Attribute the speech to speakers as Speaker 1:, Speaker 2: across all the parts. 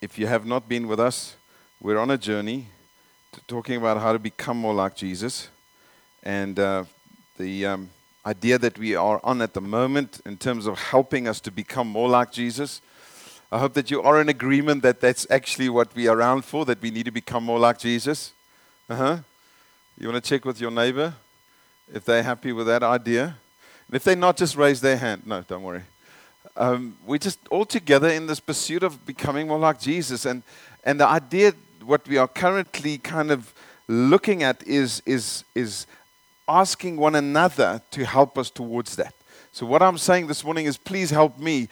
Speaker 1: if you have not been with us, we're on a journey talking about how to become more like Jesus. And uh, the um, idea that we are on at the moment in terms of helping us to become more like Jesus. I hope that you are in agreement that that's actually what we are around for, that we need to become more like Jesus. Uh huh. You want to check with your neighbor if they're happy with that idea? And if they're not, just raise their hand. No, don't worry. Um, we're just all together in this pursuit of becoming more like Jesus. And, and the idea, what we are currently kind of looking at, is, is, is asking one another to help us towards that. So, what I'm saying this morning is please help me.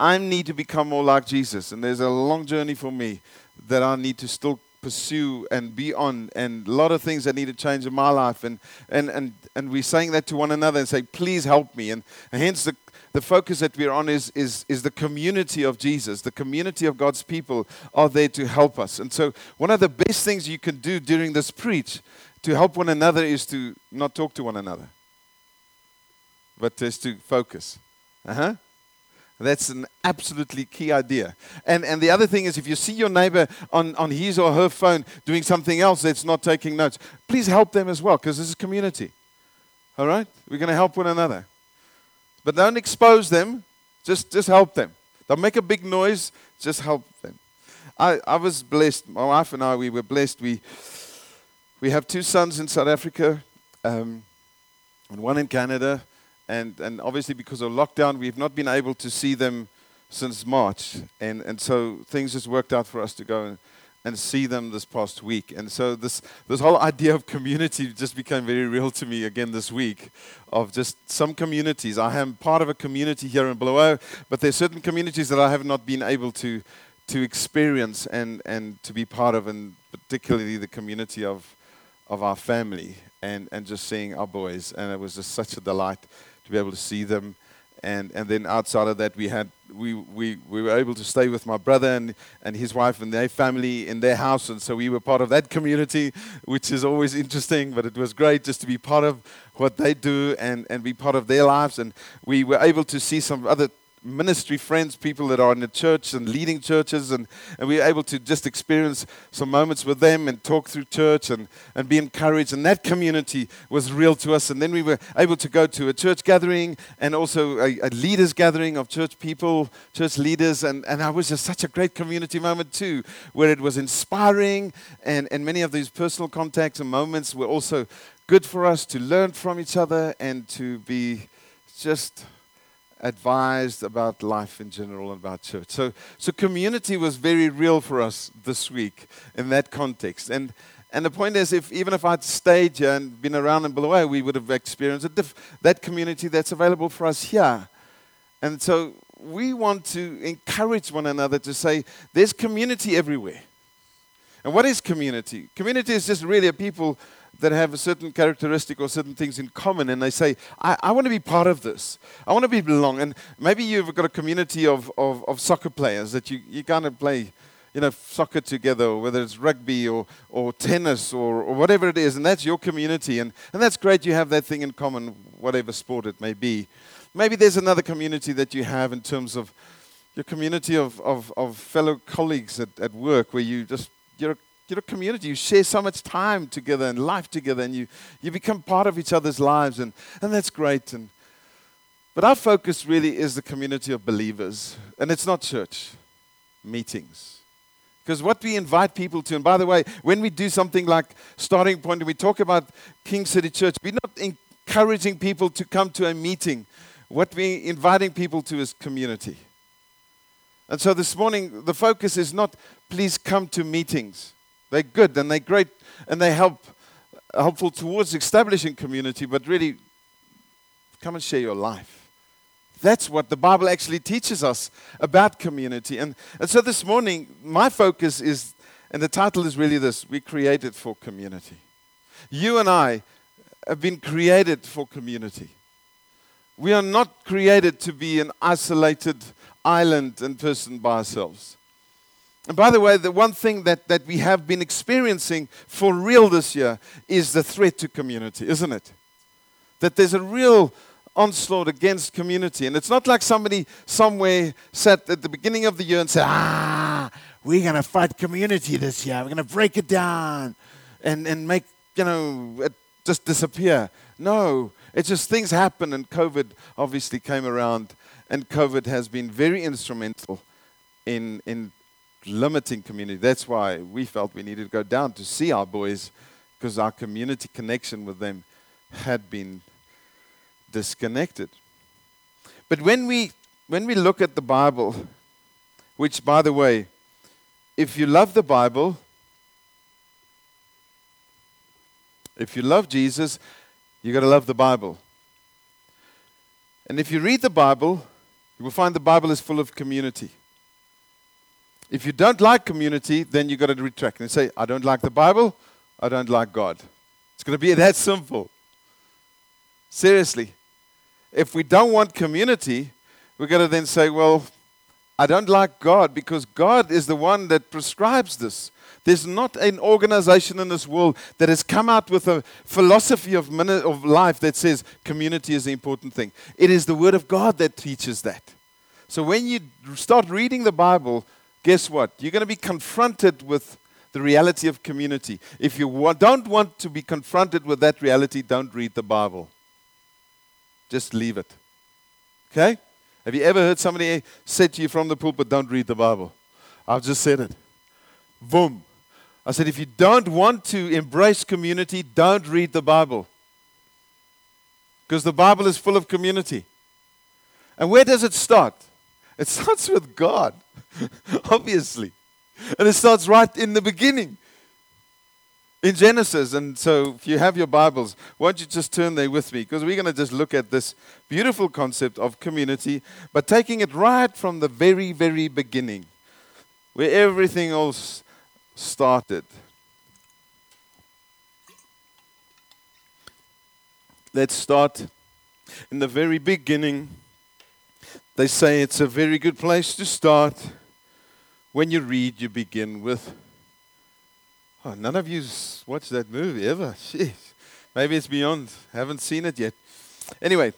Speaker 1: I need to become more like Jesus. And there's a long journey for me that I need to still pursue and be on, and a lot of things that need to change in my life. And, and, and, and we're saying that to one another and say, please help me. And, and hence, the, the focus that we're on is, is, is the community of Jesus. The community of God's people are there to help us. And so, one of the best things you can do during this preach to help one another is to not talk to one another, but is to focus. Uh huh. That's an absolutely key idea. And, and the other thing is, if you see your neighbor on, on his or her phone doing something else that's not taking notes, please help them as well, because this is community. All right? We're going to help one another. But don't expose them, just, just help them. Don't make a big noise, just help them. I, I was blessed. My wife and I, we were blessed. We, we have two sons in South Africa um, and one in Canada. And, and obviously, because of lockdown, we've not been able to see them since March. And, and so things just worked out for us to go and, and see them this past week. And so this, this whole idea of community just became very real to me again this week of just some communities. I am part of a community here in Bulawayo, but there's certain communities that I have not been able to, to experience and, and to be part of, and particularly the community of of our family and, and just seeing our boys. And it was just such a delight to be able to see them. And, and then outside of that, we, had, we, we, we were able to stay with my brother and, and his wife and their family in their house. And so we were part of that community, which is always interesting, but it was great just to be part of what they do and, and be part of their lives. And we were able to see some other ministry friends, people that are in the church and leading churches, and, and we were able to just experience some moments with them and talk through church and, and be encouraged. And that community was real to us. And then we were able to go to a church gathering and also a, a leaders gathering of church people, church leaders. And, and that was just such a great community moment, too, where it was inspiring. And, and many of these personal contacts and moments were also good for us to learn from each other and to be just advised about life in general and about church. So, so community was very real for us this week in that context. And, and the point is, if, even if I'd stayed here and been around in Bulawayo, we would have experienced diff- that community that's available for us here. And so we want to encourage one another to say, there's community everywhere. And what is community? Community is just really a people that have a certain characteristic or certain things in common, and they say, I, I want to be part of this. I want to be belong. And maybe you've got a community of, of, of soccer players that you, you kind of play you know, soccer together, or whether it's rugby or, or tennis or, or whatever it is, and that's your community. And, and that's great you have that thing in common, whatever sport it may be. Maybe there's another community that you have in terms of your community of, of, of fellow colleagues at, at work where you just, you're you're a community. You share so much time together and life together, and you, you become part of each other's lives, and, and that's great. And, but our focus really is the community of believers, and it's not church meetings. Because what we invite people to, and by the way, when we do something like Starting Point we talk about King City Church, we're not encouraging people to come to a meeting. What we're inviting people to is community. And so this morning, the focus is not please come to meetings. They're good and they're great and they help helpful towards establishing community, but really come and share your life. That's what the Bible actually teaches us about community. And, and so this morning, my focus is, and the title is really this we created for community. You and I have been created for community. We are not created to be an isolated island and person by ourselves. And by the way, the one thing that, that we have been experiencing for real this year is the threat to community, isn't it? That there's a real onslaught against community. And it's not like somebody somewhere sat at the beginning of the year and said, ah, we're going to fight community this year. We're going to break it down and, and make, you know, it just disappear. No, it's just things happen, and COVID obviously came around, and COVID has been very instrumental in, in limiting community. That's why we felt we needed to go down to see our boys because our community connection with them had been disconnected. But when we when we look at the Bible, which by the way, if you love the Bible, if you love Jesus, you got to love the Bible. And if you read the Bible, you will find the Bible is full of community. If you don't like community, then you've got to retract and say, I don't like the Bible, I don't like God. It's going to be that simple. Seriously. If we don't want community, we're going to then say, well, I don't like God because God is the one that prescribes this. There's not an organization in this world that has come out with a philosophy of, of life that says community is the important thing. It is the Word of God that teaches that. So when you start reading the Bible, guess what? You're going to be confronted with the reality of community. If you wa- don't want to be confronted with that reality, don't read the Bible. Just leave it. Okay? Have you ever heard somebody say to you from the pulpit, don't read the Bible? I've just said it. Boom. I said, if you don't want to embrace community, don't read the Bible. Because the Bible is full of community. And where does it start? It starts with God, obviously. And it starts right in the beginning in Genesis. And so, if you have your Bibles, why don't you just turn there with me? Because we're going to just look at this beautiful concept of community, but taking it right from the very, very beginning, where everything else started. Let's start in the very beginning. They say it's a very good place to start. When you read, you begin with Oh, none of you watched that movie ever. Jeez. Maybe it's beyond. Haven't seen it yet. Anyway,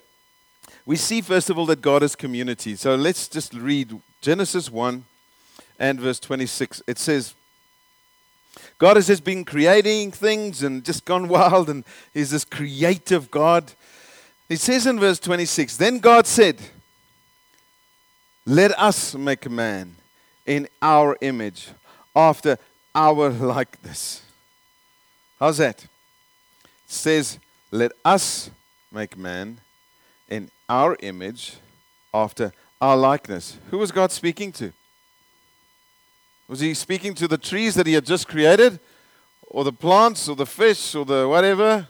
Speaker 1: we see first of all that God is community. So let's just read Genesis 1 and verse 26. It says, God has just been creating things and just gone wild, and He's this creative God. It says in verse 26 Then God said, Let us make a man in our image, after our likeness. How's that? It says, Let us make man in our image after our likeness. Who was God speaking to? Was he speaking to the trees that he had just created? Or the plants, or the fish, or the whatever?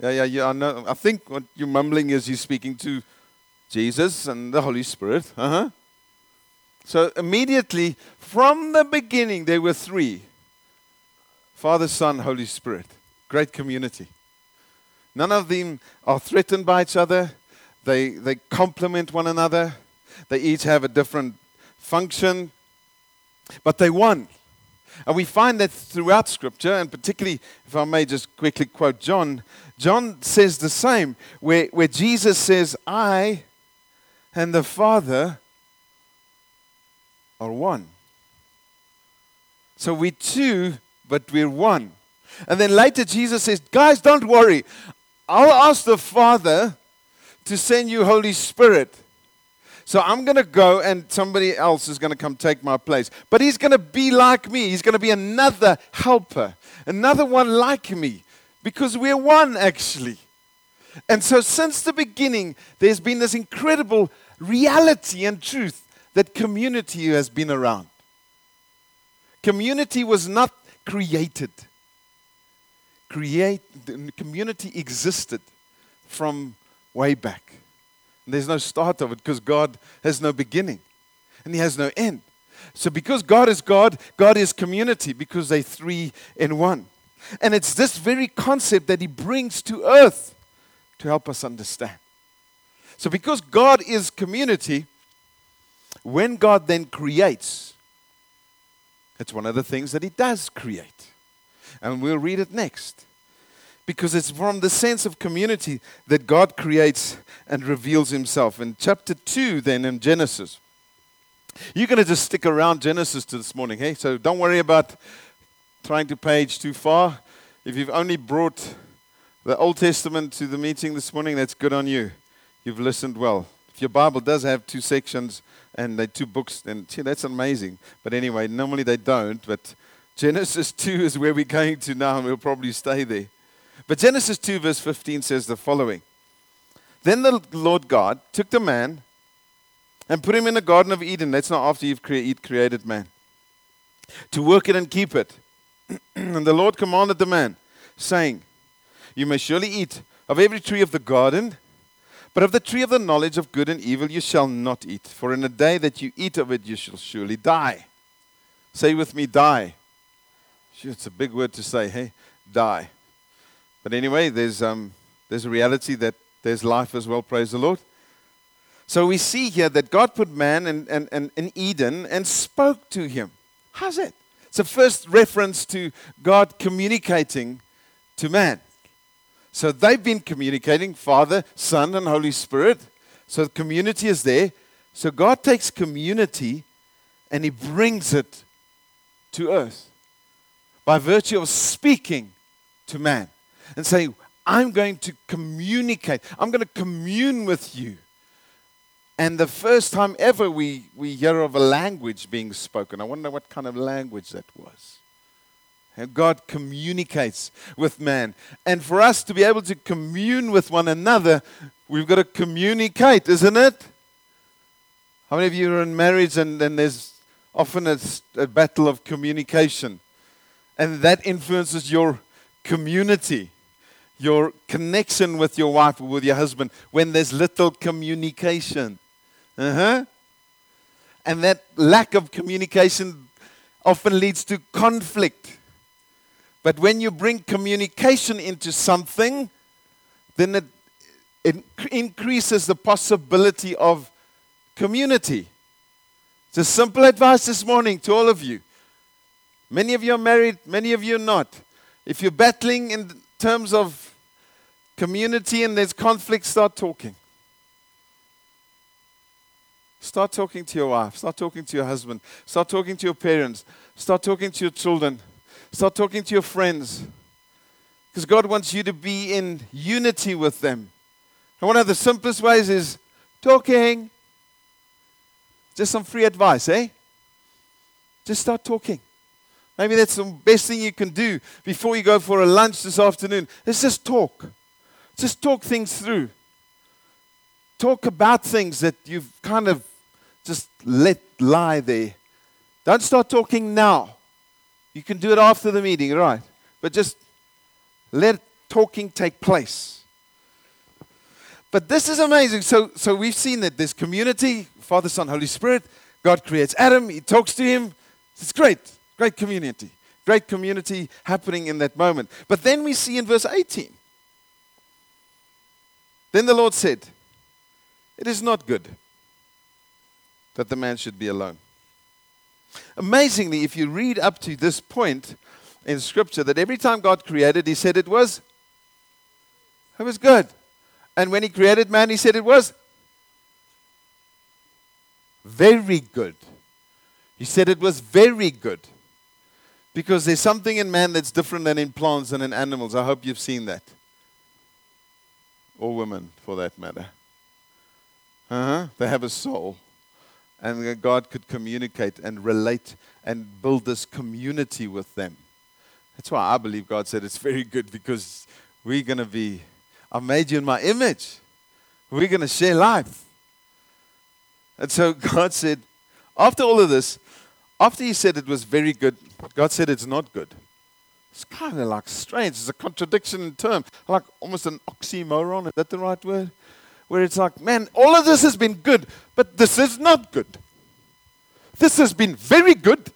Speaker 1: Yeah, yeah, yeah. I, know. I think what you're mumbling is you're speaking to Jesus and the Holy Spirit. Uh huh. So immediately, from the beginning, there were three Father, Son, Holy Spirit. Great community. None of them are threatened by each other, they, they complement one another, they each have a different function, but they one. And we find that throughout Scripture, and particularly, if I may just quickly quote John, John says the same, where, where Jesus says, I and the Father are one. So we're two, but we're one. And then later Jesus says, Guys, don't worry. I'll ask the Father to send you Holy Spirit. So I'm going to go and somebody else is going to come take my place. But he's going to be like me. He's going to be another helper, another one like me, because we're one actually. And so since the beginning, there's been this incredible reality and truth that community has been around. Community was not created. Create community existed from way back. And there's no start of it because God has no beginning and He has no end. So, because God is God, God is community because they're three in one. And it's this very concept that He brings to earth to help us understand. So, because God is community, when God then creates, it's one of the things that He does create. And we'll read it next. Because it's from the sense of community that God creates and reveals Himself. In chapter 2, then in Genesis, You're going to just stick around Genesis to this morning, hey? So don't worry about trying to page too far. If you've only brought the Old Testament to the meeting this morning, that's good on you. You've listened well. If your Bible does have two sections and they two books, then gee, that's amazing. But anyway, normally they don't. But Genesis 2 is where we're going to now, and we'll probably stay there. But Genesis 2, verse 15 says the following Then the Lord God took the man and put him in the Garden of Eden. That's not after you've cre- created man. To work it and keep it. and the Lord commanded the man, saying, You may surely eat of every tree of the garden, but of the tree of the knowledge of good and evil you shall not eat. For in the day that you eat of it, you shall surely die. Say with me, die. It's a big word to say, hey? Die. But anyway, there's, um, there's a reality that there's life as well, praise the Lord. So we see here that God put man in, in, in, in Eden and spoke to him. How's it? It's the first reference to God communicating to man. So they've been communicating, Father, Son, and Holy Spirit. So the community is there. So God takes community and He brings it to earth by virtue of speaking to man and saying, I'm going to communicate, I'm going to commune with you. And the first time ever we, we hear of a language being spoken, I wonder what kind of language that was. God communicates with man. And for us to be able to commune with one another, we've got to communicate, isn't it? How many of you are in marriage and, and there's often a, a battle of communication? And that influences your community, your connection with your wife or with your husband when there's little communication. Uh huh. And that lack of communication often leads to conflict. But when you bring communication into something, then it, it increases the possibility of community. It's a simple advice this morning to all of you. Many of you are married, many of you are not. If you're battling in terms of community and there's conflict, start talking. Start talking to your wife. Start talking to your husband. Start talking to your parents. Start talking to your children. Start talking to your friends. Because God wants you to be in unity with them. And one of the simplest ways is talking. Just some free advice, eh? Just start talking. Maybe that's the best thing you can do before you go for a lunch this afternoon. Let's just talk. Just talk things through. Talk about things that you've kind of just let lie there. Don't start talking now. You can do it after the meeting, right? But just let talking take place. But this is amazing. So, so we've seen that this community, Father, Son, Holy Spirit. God creates Adam, he talks to him. It's great. Great community. Great community happening in that moment. But then we see in verse 18. Then the Lord said, It is not good that the man should be alone. Amazingly, if you read up to this point in Scripture, that every time God created, He said it was, it was good. And when He created man, He said it was very good. He said it was very good. Because there's something in man that's different than in plants and in animals. I hope you've seen that. Or women, for that matter. Uh-huh. They have a soul and God could communicate and relate and build this community with them. That's why I believe God said it's very good because we're going to be, I made you in my image. We're going to share life. And so God said, after all of this, after He said it was very good, God said it's not good. It's kind of like strange. It's a contradiction in term, like almost an oxymoron. Is that the right word? Where it's like, man, all of this has been good, but this is not good. This has been very good,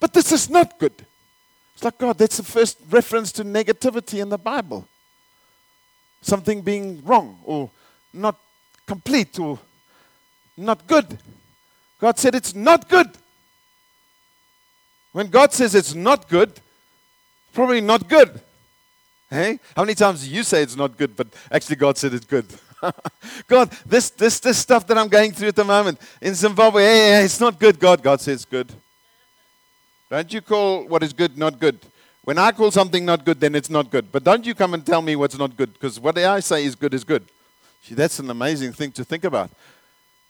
Speaker 1: but this is not good. It's like, God, that's the first reference to negativity in the Bible. Something being wrong or not complete or not good. God said it's not good. When God says it's not good, probably not good. Hey? How many times do you say it's not good, but actually God said it's good? God, this, this, this stuff that I'm going through at the moment in Zimbabwe, hey, hey, it's not good, God. God says good. Don't you call what is good not good. When I call something not good, then it's not good. But don't you come and tell me what's not good, because what I say is good is good. See, that's an amazing thing to think about.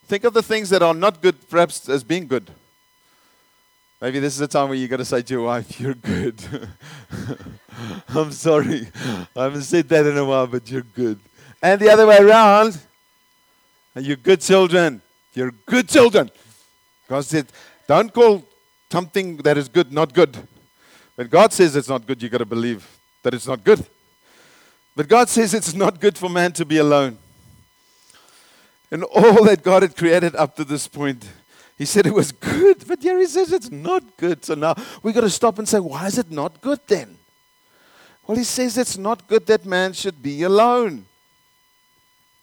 Speaker 1: Think of the things that are not good, perhaps, as being good. Maybe this is a time where you got to say to your wife, You're good. I'm sorry. I haven't said that in a while, but you're good. And the other way around, you're good children. You're good children. God said, Don't call something that is good not good. When God says it's not good, you've got to believe that it's not good. But God says it's not good for man to be alone. And all that God had created up to this point, He said it was good. But here He says it's not good. So now we've got to stop and say, why is it not good then? Well, He says it's not good that man should be alone.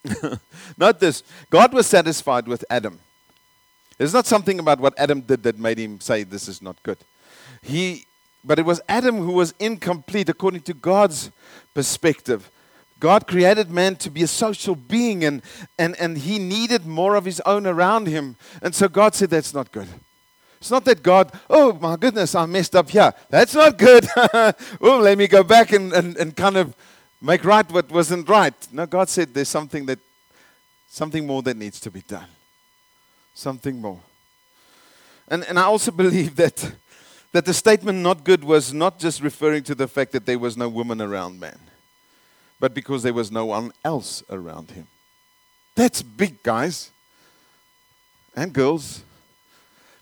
Speaker 1: Not this. God was satisfied with Adam. There's not something about what Adam did that made him say this is not good. He, but it was Adam who was incomplete according to God's perspective. God created man to be a social being and, and, and he needed more of his own around him. And so God said, That's not good. It's not that God, oh my goodness, I messed up here. That's not good. oh, let me go back and, and, and kind of make right what wasn't right. No, God said there's something that something more that needs to be done. Something more. And and I also believe that that the statement not good was not just referring to the fact that there was no woman around man, but because there was no one else around him. That's big, guys. And girls.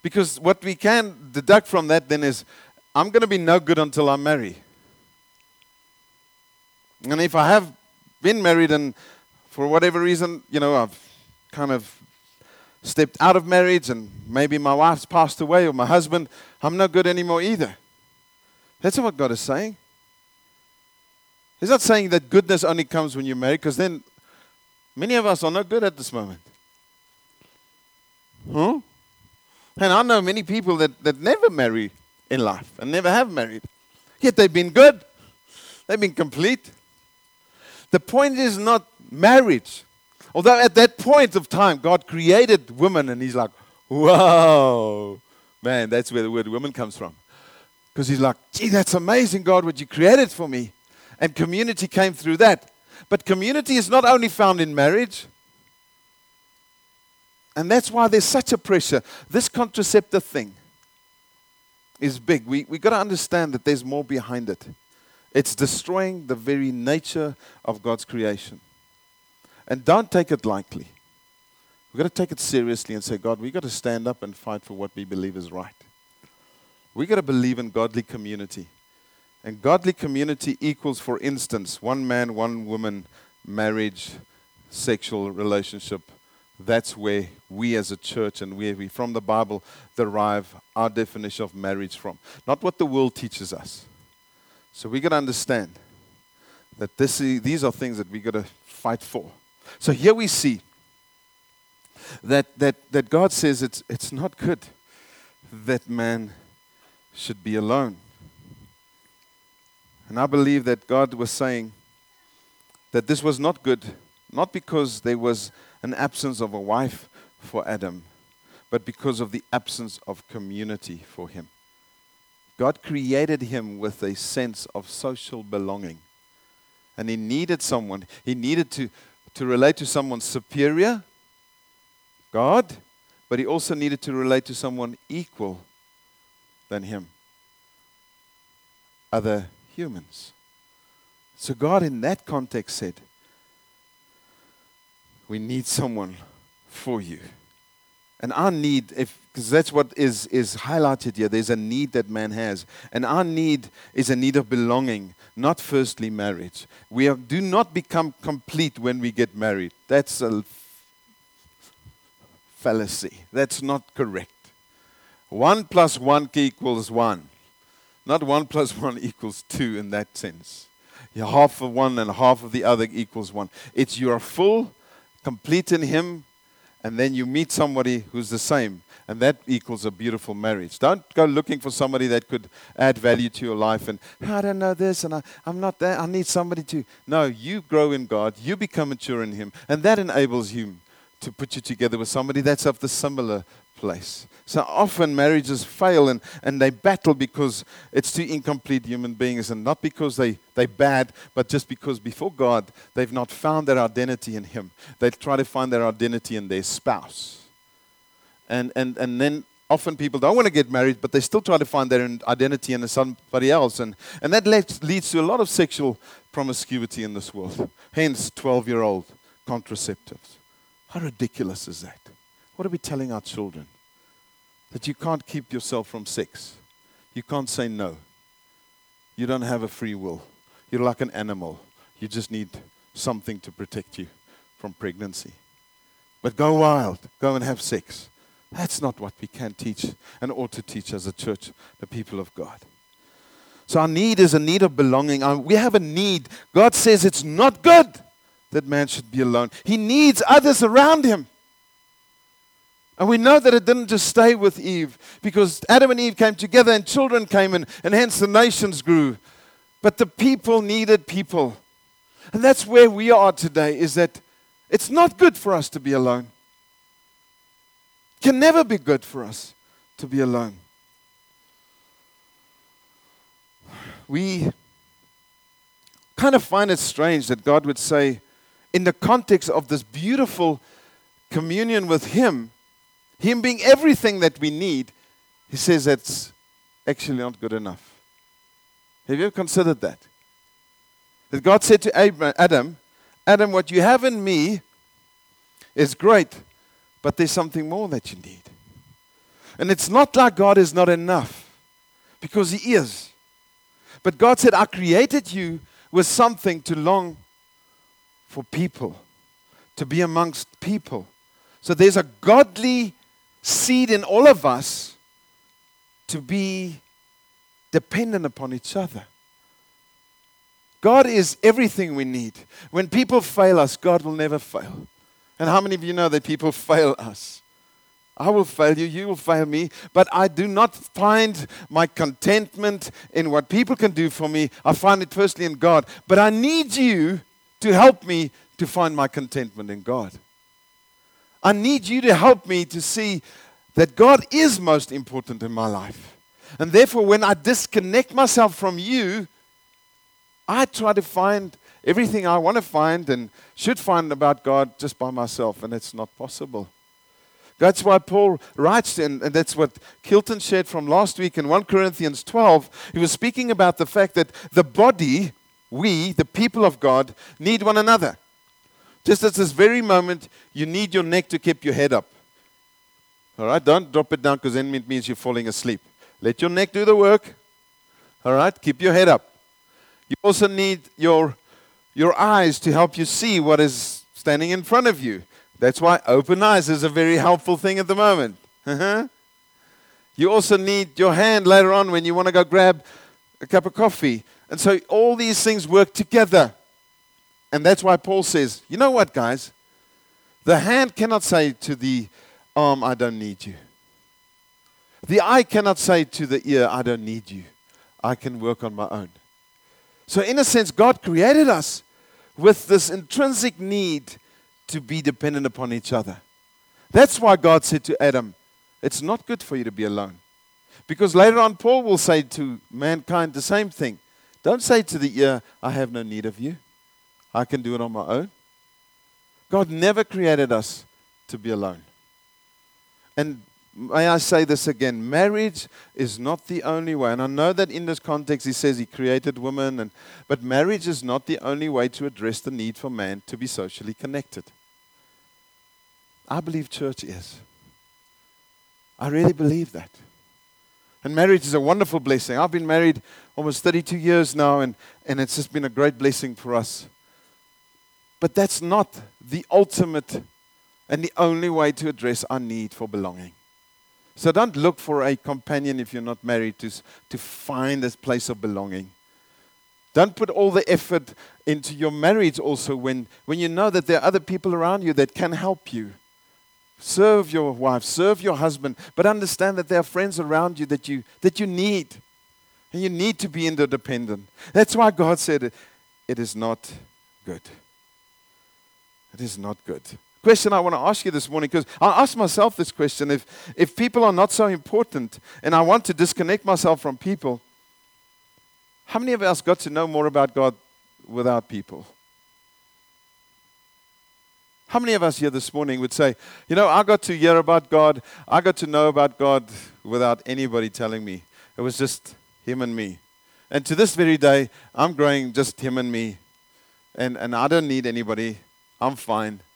Speaker 1: Because what we can deduct from that then is I'm going to be no good until I marry. And if I have been married and for whatever reason, you know, I've kind of stepped out of marriage and maybe my wife's passed away or my husband, I'm not good anymore either. That's what God is saying. He's not saying that goodness only comes when you're married, because then many of us are not good at this moment. Huh? And I know many people that, that never marry in life and never have married. Yet they've been good. They've been complete. The point is not marriage. Although at that point of time, God created women, and He's like, wow. Man, that's where the word woman comes from. Because He's like, gee, that's amazing, God, what you created for me. And community came through that. But community is not only found in marriage. And that's why there's such a pressure. This contraceptive thing is big. We, we got to understand that there's more behind it. It's destroying the very nature of God's creation. And don't take it lightly. We've got to take it seriously and say, God, we've got to stand up and fight for what we believe is right. We've got to believe in godly community. And godly community equals, for instance, one man, one woman, marriage, sexual relationship. That's where we as a church and where we from the Bible derive our definition of marriage from. Not what the world teaches us. So we got to understand that this, these are things that we got to fight for. So here we see that, that, that God says it's, it's not good that man should be alone. And I believe that God was saying that this was not good, not because there was an absence of a wife for Adam, but because of the absence of community for him. God created him with a sense of social belonging. And he needed someone, he needed to, to relate to someone superior, God, but he also needed to relate to someone equal than him, other humans. So, God, in that context, said, We need someone for you. And our need, because that's what is, is highlighted here. There's a need that man has. And our need is a need of belonging, not firstly marriage. We are, do not become complete when we get married. That's a fallacy. That's not correct. One plus one equals one. Not one plus one equals two in that sense. You're half of one and half of the other equals one. It's you are full, complete in Him, and then you meet somebody who's the same, and that equals a beautiful marriage. Don't go looking for somebody that could add value to your life and, I don't know this, and I, I'm not that, I need somebody to. No, you grow in God, you become mature in Him, and that enables you to put you together with somebody that's of the similar place. So often marriages fail and, and they battle because it's two incomplete human beings and not because they, they're bad, but just because before God they've not found their identity in Him. They try to find their identity in their spouse. And, and, and then often people don't want to get married, but they still try to find their identity in somebody else. And, and that leads, leads to a lot of sexual promiscuity in this world. Hence, 12 year old contraceptives. How ridiculous is that? What are we telling our children? That you can't keep yourself from sex. You can't say no. You don't have a free will. You're like an animal. You just need something to protect you from pregnancy. But go wild, go and have sex. That's not what we can teach and ought to teach as a church, the people of God. So our need is a need of belonging. We have a need. God says it's not good that man should be alone. He needs others around him. And we know that it didn't just stay with Eve because Adam and Eve came together and children came in, and hence the nations grew. But the people needed people. And that's where we are today is that it's not good for us to be alone. It can never be good for us to be alone. We kind of find it strange that God would say, in the context of this beautiful communion with Him, him being everything that we need, he says that's actually not good enough. Have you ever considered that? That God said to Adam, Adam, what you have in me is great, but there's something more that you need. And it's not like God is not enough, because He is. But God said, I created you with something to long for people, to be amongst people. So there's a godly seed in all of us to be dependent upon each other. God is everything we need. When people fail us, God will never fail. And how many of you know that people fail us? I will fail you, you will fail me, but I do not find my contentment in what people can do for me. I find it firstly in God. But I need you to help me to find my contentment in God. I need you to help me to see that God is most important in my life. And therefore, when I disconnect myself from you, I try to find everything I want to find and should find about God just by myself, and it's not possible. That's why Paul writes, and, that's what Kilton shared from last week in 1 Corinthians 12. He was speaking about the fact that the body, we, the people of God, need one another. Just at this very moment, you need your neck to keep your head up. All right, don't drop it down because then it means you're falling asleep. Let your neck do the work. All right, keep your head up. You also need your, your eyes to help you see what is standing in front of you. That's why open eyes is a very helpful thing at the moment. Uh-huh. You also need your hand later on when you want to go grab a cup of coffee. And so all these things work together. And that's why Paul says, you know what, guys? The hand cannot say to the arm, I don't need you. The eye cannot say to the ear, I don't need you. I can work on my own. So, in a sense, God created us with this intrinsic need to be dependent upon each other. That's why God said to Adam, It's not good for you to be alone. Because later on, Paul will say to mankind the same thing. Don't say to the ear, I have no need of you. I can do it on my own. God never created us to be alone. And may I say this again marriage is not the only way. And I know that in this context he says he created women, and, but marriage is not the only way to address the need for man to be socially connected. I believe church is. I really believe that. And marriage is a wonderful blessing. I've been married almost 32 years now, and, and it's just been a great blessing for us. But that's not the ultimate and the only way to address our need for belonging. So don't look for a companion if you're not married to, to find this place of belonging. Don't put all the effort into your marriage also when, when you know that there are other people around you that can help you Serve your wife, serve your husband, but understand that there are friends around you that you, that you need. And you need to be interdependent. That's why God said it, it is not good. It is not good. Question I want to ask you this morning, because I ask myself this question if, if people are not so important and I want to disconnect myself from people, how many of us got to know more about God without people? How many of us here this morning would say, you know, I got to hear about God, I got to know about God without anybody telling me? It was just Him and me. And to this very day, I'm growing just Him and me. And, and I don't need anybody. I'm fine.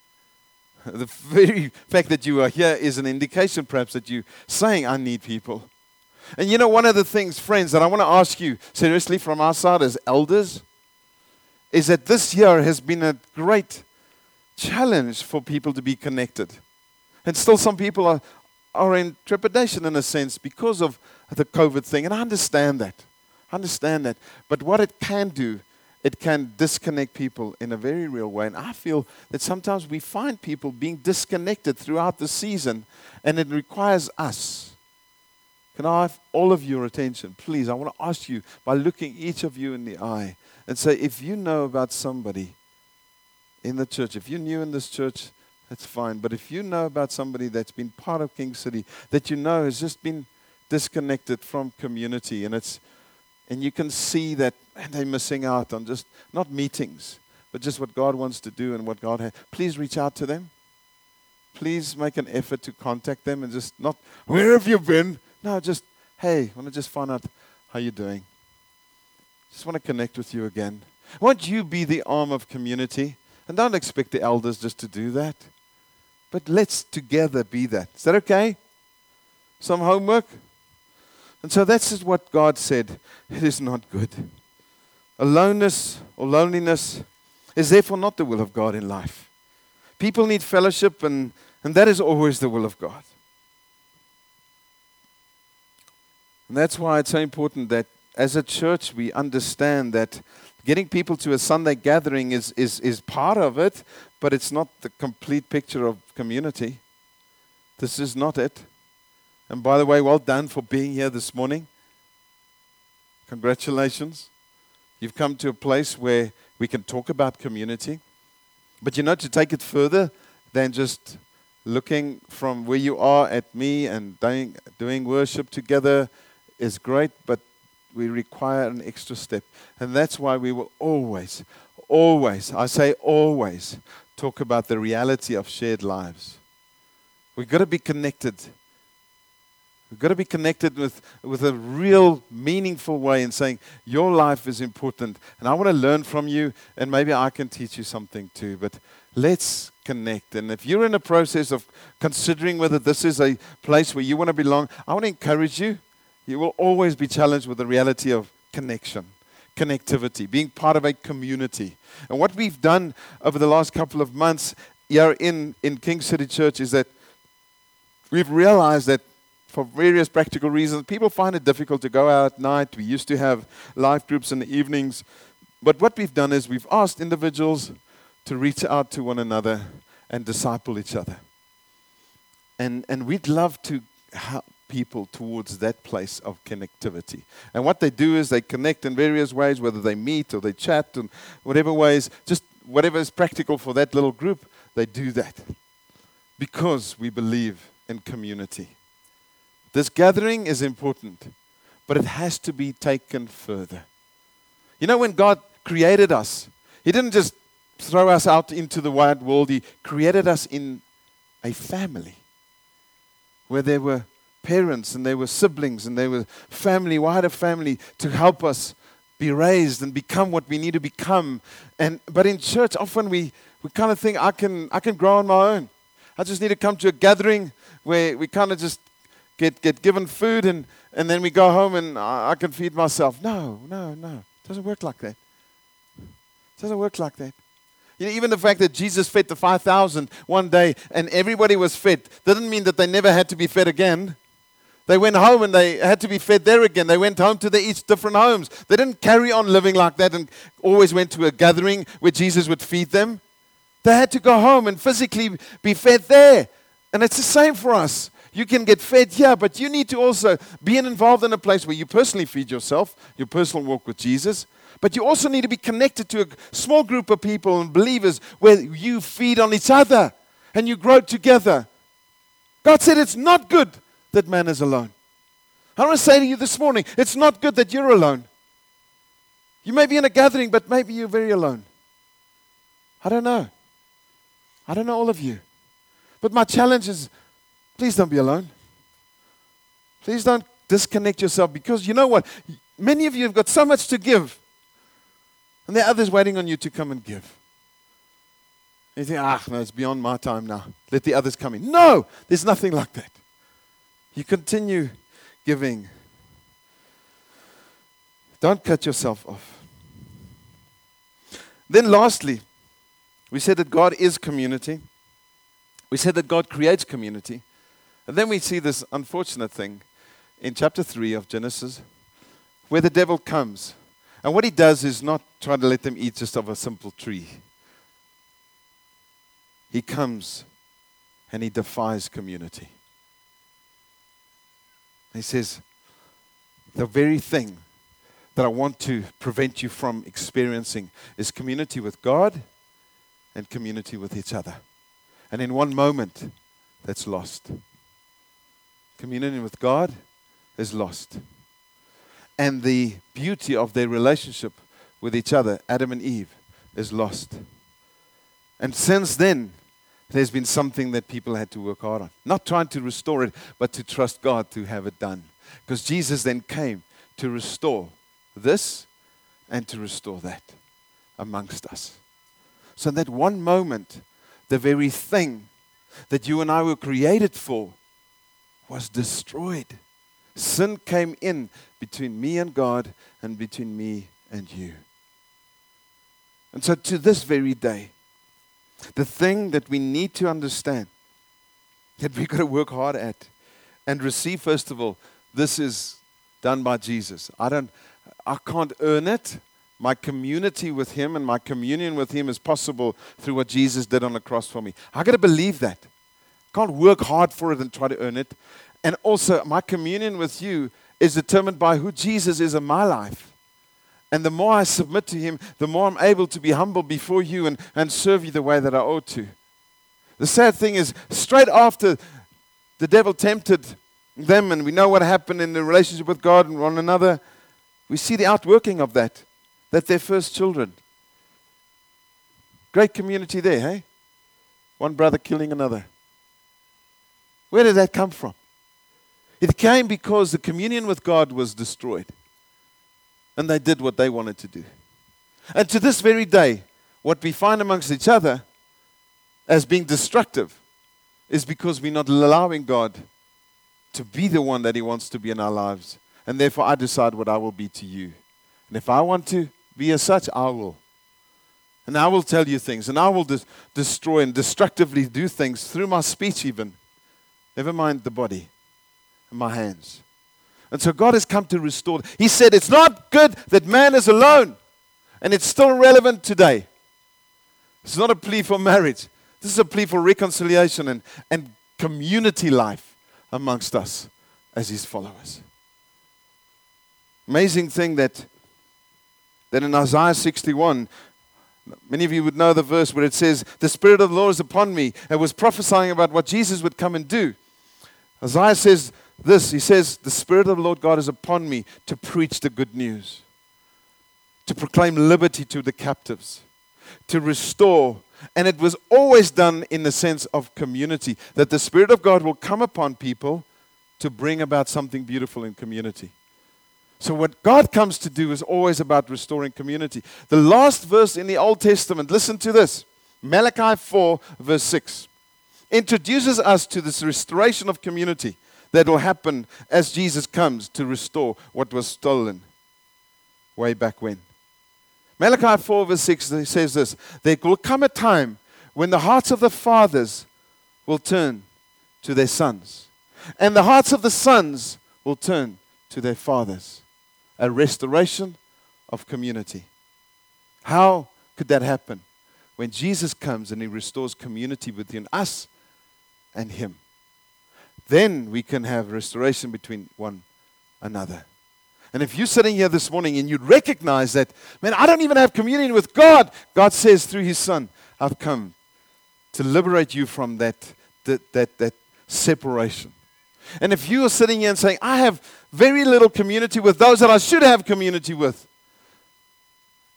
Speaker 1: The very fact that you are here is an indication, perhaps, that you're saying, I need people. And you know, one of the things, friends, that I want to ask you seriously from our side as elders is that this year has been a great challenge for people to be connected. And still, some people are, are in trepidation in a sense because of the COVID thing. And I understand that. I understand that. But what it can do, it can disconnect people in a very real way. And I feel that sometimes we find people being disconnected throughout the season, and it requires us. Can I have all of your attention? Please, I want to ask you by looking each of you in the eye and say, if you know about somebody in the church. If you're new in this church, that's fine. But if you know about somebody that's been part of King City, that you know has just been disconnected from community, and it's and you can see that and they're missing out on just not meetings, but just what God wants to do and what God has. Please reach out to them. Please make an effort to contact them and just not where have you been? No, just hey, I want to just find out how you're doing. Just want to connect with you again. Won't you be the arm of community? And don't expect the elders just to do that. But let's together be that. Is that okay? Some homework? And so that's what God said. It is not good. Aloneness or loneliness is therefore not the will of God in life. People need fellowship, and, and that is always the will of God. And that's why it's so important that as a church we understand that getting people to a Sunday gathering is, is, is part of it, but it's not the complete picture of community. This is not it. And by the way, well done for being here this morning. Congratulations. You've come to a place where we can talk about community. But you know, to take it further than just looking from where you are at me and doing, doing worship together is great, but we require an extra step. And that's why we will always, always, I say always, talk about the reality of shared lives. We've got to be connected. We've got to be connected with, with a real meaningful way in saying, Your life is important, and I want to learn from you, and maybe I can teach you something too. But let's connect. And if you're in a process of considering whether this is a place where you want to belong, I want to encourage you you will always be challenged with the reality of connection, connectivity, being part of a community. And what we've done over the last couple of months here in, in King City Church is that we've realized that for various practical reasons, people find it difficult to go out at night. We used to have life groups in the evenings. But what we've done is we've asked individuals to reach out to one another and disciple each other. And, and we'd love to help, people towards that place of connectivity. And what they do is they connect in various ways, whether they meet or they chat and whatever ways, just whatever is practical for that little group, they do that because we believe in community. This gathering is important, but it has to be taken further. You know, when God created us, He didn't just throw us out into the wide world, He created us in a family where there were parents and there were siblings and there were family, wider family to help us be raised and become what we need to become. And but in church, often we, we kind of think I can I can grow on my own. I just need to come to a gathering where we kind of just get, get given food and, and then we go home and I, I can feed myself. No, no, no. It doesn't work like that. It doesn't work like that. You know, even the fact that Jesus fed the 5,000 one day and everybody was fed didn't mean that they never had to be fed again. They went home and they had to be fed there again. They went home to their each different homes. They didn't carry on living like that and always went to a gathering where Jesus would feed them. They had to go home and physically be fed there. And it's the same for us. You can get fed here, but you need to also be involved in a place where you personally feed yourself, your personal walk with Jesus. But you also need to be connected to a small group of people and believers where you feed on each other and you grow together. God said it's not good that man is alone. I want to say to you this morning it's not good that you're alone. You may be in a gathering, but maybe you're very alone. I don't know. I don't know all of you. But my challenge is please don't be alone. Please don't disconnect yourself because you know what? Many of you have got so much to give, and there are others waiting on you to come and give. You think, ah, no, it's beyond my time now. Let the others come in. No, there's nothing like that. You continue giving. Don't cut yourself off. Then, lastly, we said that God is community. We said that God creates community. And then we see this unfortunate thing in chapter 3 of Genesis where the devil comes. And what he does is not try to let them eat just of a simple tree. He comes and he defies community. He says, The very thing that I want to prevent you from experiencing is community with God and community with each other. And in one moment, that's lost. Communion with God is lost. And the beauty of their relationship with each other, Adam and Eve, is lost. And since then, there's been something that people had to work hard on. Not trying to restore it, but to trust God to have it done. Because Jesus then came to restore this and to restore that amongst us. So, in that one moment, the very thing that you and I were created for was destroyed. Sin came in between me and God and between me and you. And so, to this very day, the thing that we need to understand that we've got to work hard at and receive, first of all, this is done by Jesus. I don't, I can't earn it my community with Him and my communion with Him is possible through what Jesus did on the cross for me. I got to believe that. Can't work hard for it and try to earn it. And also, my communion with you is determined by who Jesus is in my life. And the more I submit to Him, the more I'm able to be humble before you and, and serve you the way that I ought to. The sad thing is, straight after the devil tempted them, and we know what happened in the relationship with God and one another, we see the outworking of that that their first children. Great community there, hey? One brother killing another. Where did that come from? It came because the communion with God was destroyed. And they did what they wanted to do. And to this very day, what we find amongst each other as being destructive is because we're not allowing God to be the one that He wants to be in our lives. And therefore, I decide what I will be to you. And if I want to be as such, I will. And I will tell you things, and I will de- destroy and destructively do things through my speech, even. Never mind the body and my hands. And so God has come to restore. He said, It's not good that man is alone. And it's still relevant today. It's not a plea for marriage, this is a plea for reconciliation and, and community life amongst us as his followers. Amazing thing that then in Isaiah 61, many of you would know the verse where it says, The Spirit of the Lord is upon me. It was prophesying about what Jesus would come and do. Isaiah says this He says, The Spirit of the Lord God is upon me to preach the good news, to proclaim liberty to the captives, to restore. And it was always done in the sense of community, that the Spirit of God will come upon people to bring about something beautiful in community. So, what God comes to do is always about restoring community. The last verse in the Old Testament, listen to this Malachi 4, verse 6, introduces us to this restoration of community that will happen as Jesus comes to restore what was stolen way back when. Malachi 4, verse 6 says this There will come a time when the hearts of the fathers will turn to their sons, and the hearts of the sons will turn to their fathers a restoration of community. How could that happen? When Jesus comes and he restores community within us and him. then we can have restoration between one another. And if you're sitting here this morning and you recognize that, man, I don't even have communion with God, God says through His Son, I've come to liberate you from that, that, that, that separation. And if you are sitting here and saying, I have very little community with those that I should have community with,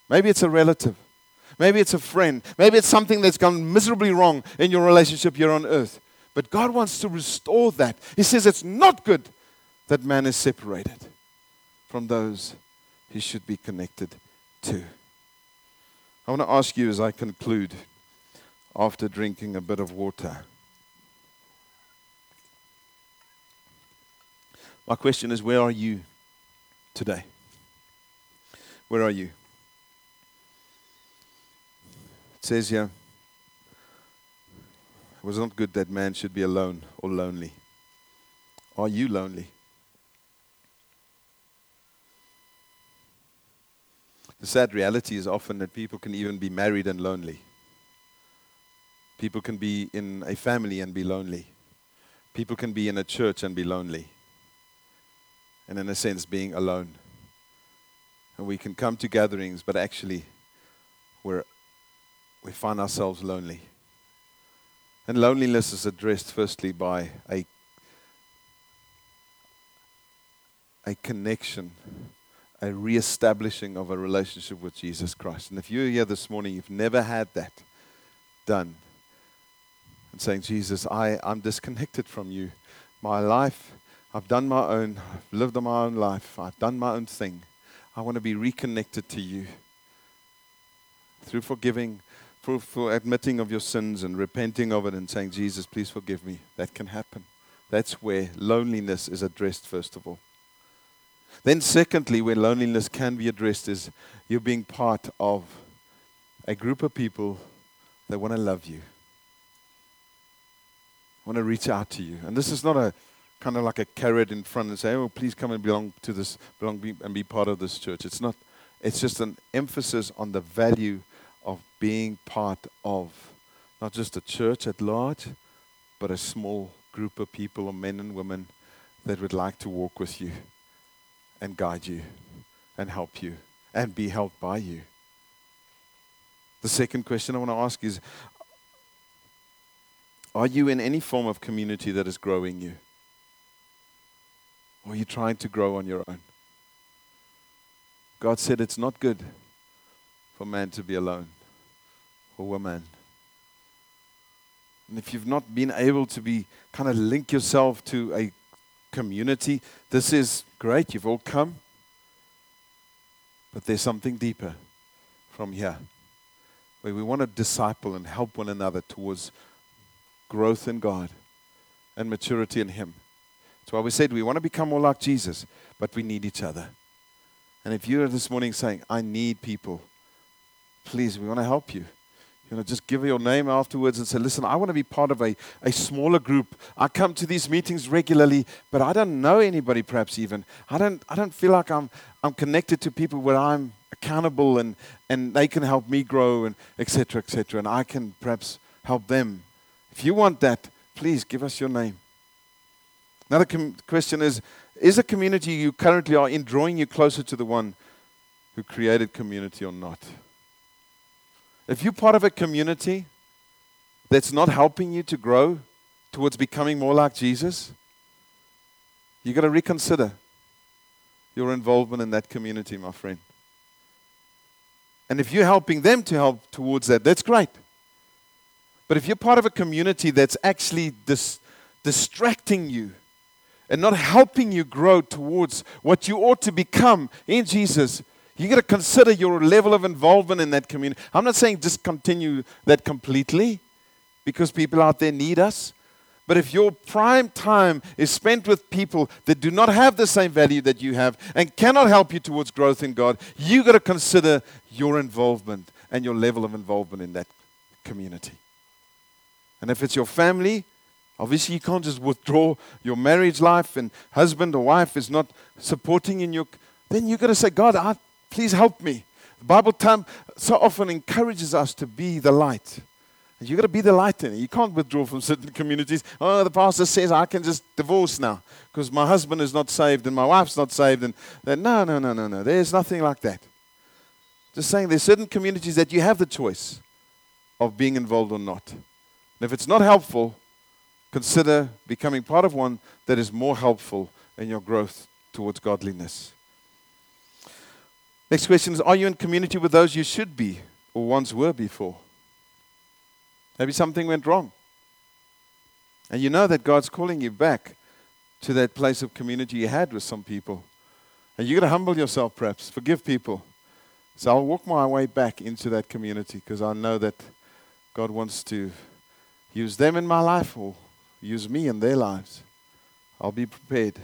Speaker 1: maybe it's a relative, maybe it's a friend, maybe it's something that's gone miserably wrong in your relationship here on earth. But God wants to restore that. He says it's not good that man is separated from those he should be connected to. I want to ask you as I conclude, after drinking a bit of water. My question is where are you today? Where are you? It says here, it was not good that man should be alone or lonely. Are you lonely? The sad reality is often that people can even be married and lonely. People can be in a family and be lonely. People can be in a church and be lonely. And in a sense, being alone. And we can come to gatherings, but actually, we're, we find ourselves lonely. And loneliness is addressed firstly by a, a connection, a re-establishing of a relationship with Jesus Christ. And if you're here this morning, you've never had that done, and saying, Jesus, I, I'm disconnected from you. My life, I've done my own, I've lived my own life, I've done my own thing. I want to be reconnected to you through forgiving, for, admitting of your sins and repenting of it and saying, Jesus, please forgive me. That can happen. That's where loneliness is addressed, first of all. Then, secondly, where loneliness can be addressed is you being part of a group of people that want to love you want to reach out to you. And this is not a kind of like a carrot in front and say, oh, please come and belong to this, belong be, and be part of this church. It's not, it's just an emphasis on the value of being part of not just a church at large, but a small group of people or men and women that would like to walk with you and guide you and help you and be helped by you. The second question I want to ask is are you in any form of community that is growing you? Or are you trying to grow on your own? God said it's not good for man to be alone, or woman. And if you've not been able to be kind of link yourself to a community, this is great. You've all come. But there's something deeper from here where we want to disciple and help one another towards growth in God and maturity in Him. That's why we said we want to become more like Jesus, but we need each other. And if you're this morning saying, I need people, please, we want to help you. You know, just give your name afterwards and say, listen, I want to be part of a, a smaller group. I come to these meetings regularly, but I don't know anybody perhaps even. I don't, I don't feel like I'm, I'm connected to people where I'm accountable and, and they can help me grow and etc. etc. and I can perhaps help them if you want that, please give us your name. Another com- question is Is a community you currently are in drawing you closer to the one who created community or not? If you're part of a community that's not helping you to grow towards becoming more like Jesus, you've got to reconsider your involvement in that community, my friend. And if you're helping them to help towards that, that's great. But if you're part of a community that's actually dis- distracting you and not helping you grow towards what you ought to become in Jesus, you got to consider your level of involvement in that community. I'm not saying just continue that completely because people out there need us. But if your prime time is spent with people that do not have the same value that you have and cannot help you towards growth in God, you got to consider your involvement and your level of involvement in that community. And if it's your family, obviously you can't just withdraw your marriage life and husband or wife is not supporting in your then you've got to say, God, I, please help me. The Bible time so often encourages us to be the light. You've got to be the light in it. You can't withdraw from certain communities. Oh, the pastor says I can just divorce now because my husband is not saved and my wife's not saved. And no, no, no, no, no. There's nothing like that. Just saying there's certain communities that you have the choice of being involved or not. And if it's not helpful, consider becoming part of one that is more helpful in your growth towards godliness. Next question is Are you in community with those you should be or once were before? Maybe something went wrong. And you know that God's calling you back to that place of community you had with some people. And you've got to humble yourself, perhaps, forgive people. So I'll walk my way back into that community because I know that God wants to use them in my life or use me in their lives. I'll be prepared.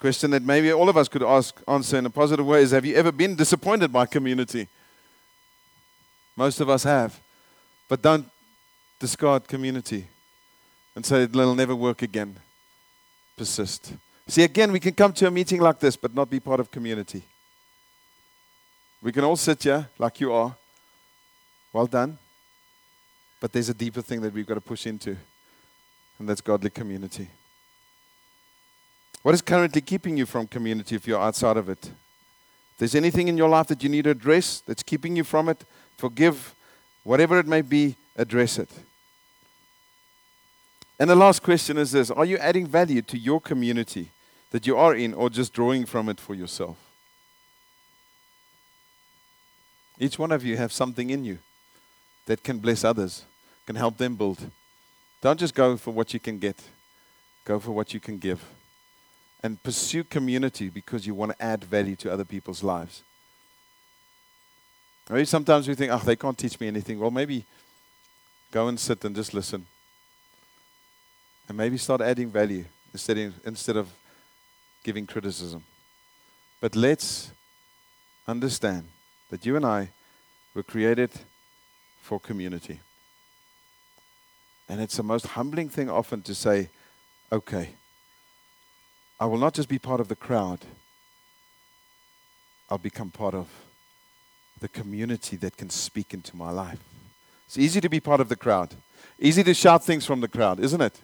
Speaker 1: Question that maybe all of us could ask, answer in a positive way is Have you ever been disappointed by community? Most of us have. But don't discard community and say it'll never work again. Persist. See, again, we can come to a meeting like this, but not be part of community. We can all sit here like you are. Well done. But there's a deeper thing that we've got to push into, and that's godly community. What is currently keeping you from community if you're outside of it? If there's anything in your life that you need to address that's keeping you from it, forgive Whatever it may be, address it. And the last question is this Are you adding value to your community that you are in, or just drawing from it for yourself? Each one of you have something in you that can bless others, can help them build. Don't just go for what you can get, go for what you can give. And pursue community because you want to add value to other people's lives. Maybe sometimes we think, oh, they can't teach me anything. Well, maybe go and sit and just listen. And maybe start adding value instead instead of giving criticism. But let's understand that you and I were created for community. And it's the most humbling thing often to say, okay, I will not just be part of the crowd, I'll become part of the community that can speak into my life. It's easy to be part of the crowd, easy to shout things from the crowd, isn't it?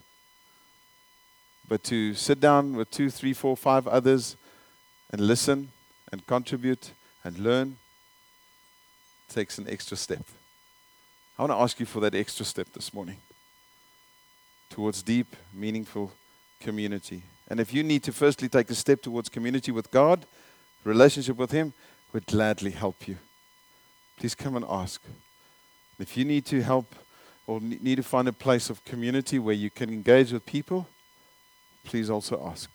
Speaker 1: But to sit down with two, three, four, five others and listen and contribute and learn takes an extra step. I want to ask you for that extra step this morning towards deep, meaningful community. And if you need to firstly take a step towards community with God, relationship with Him, we'd gladly help you please come and ask. If you need to help or need to find a place of community where you can engage with people, please also ask.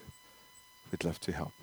Speaker 1: We'd love to help.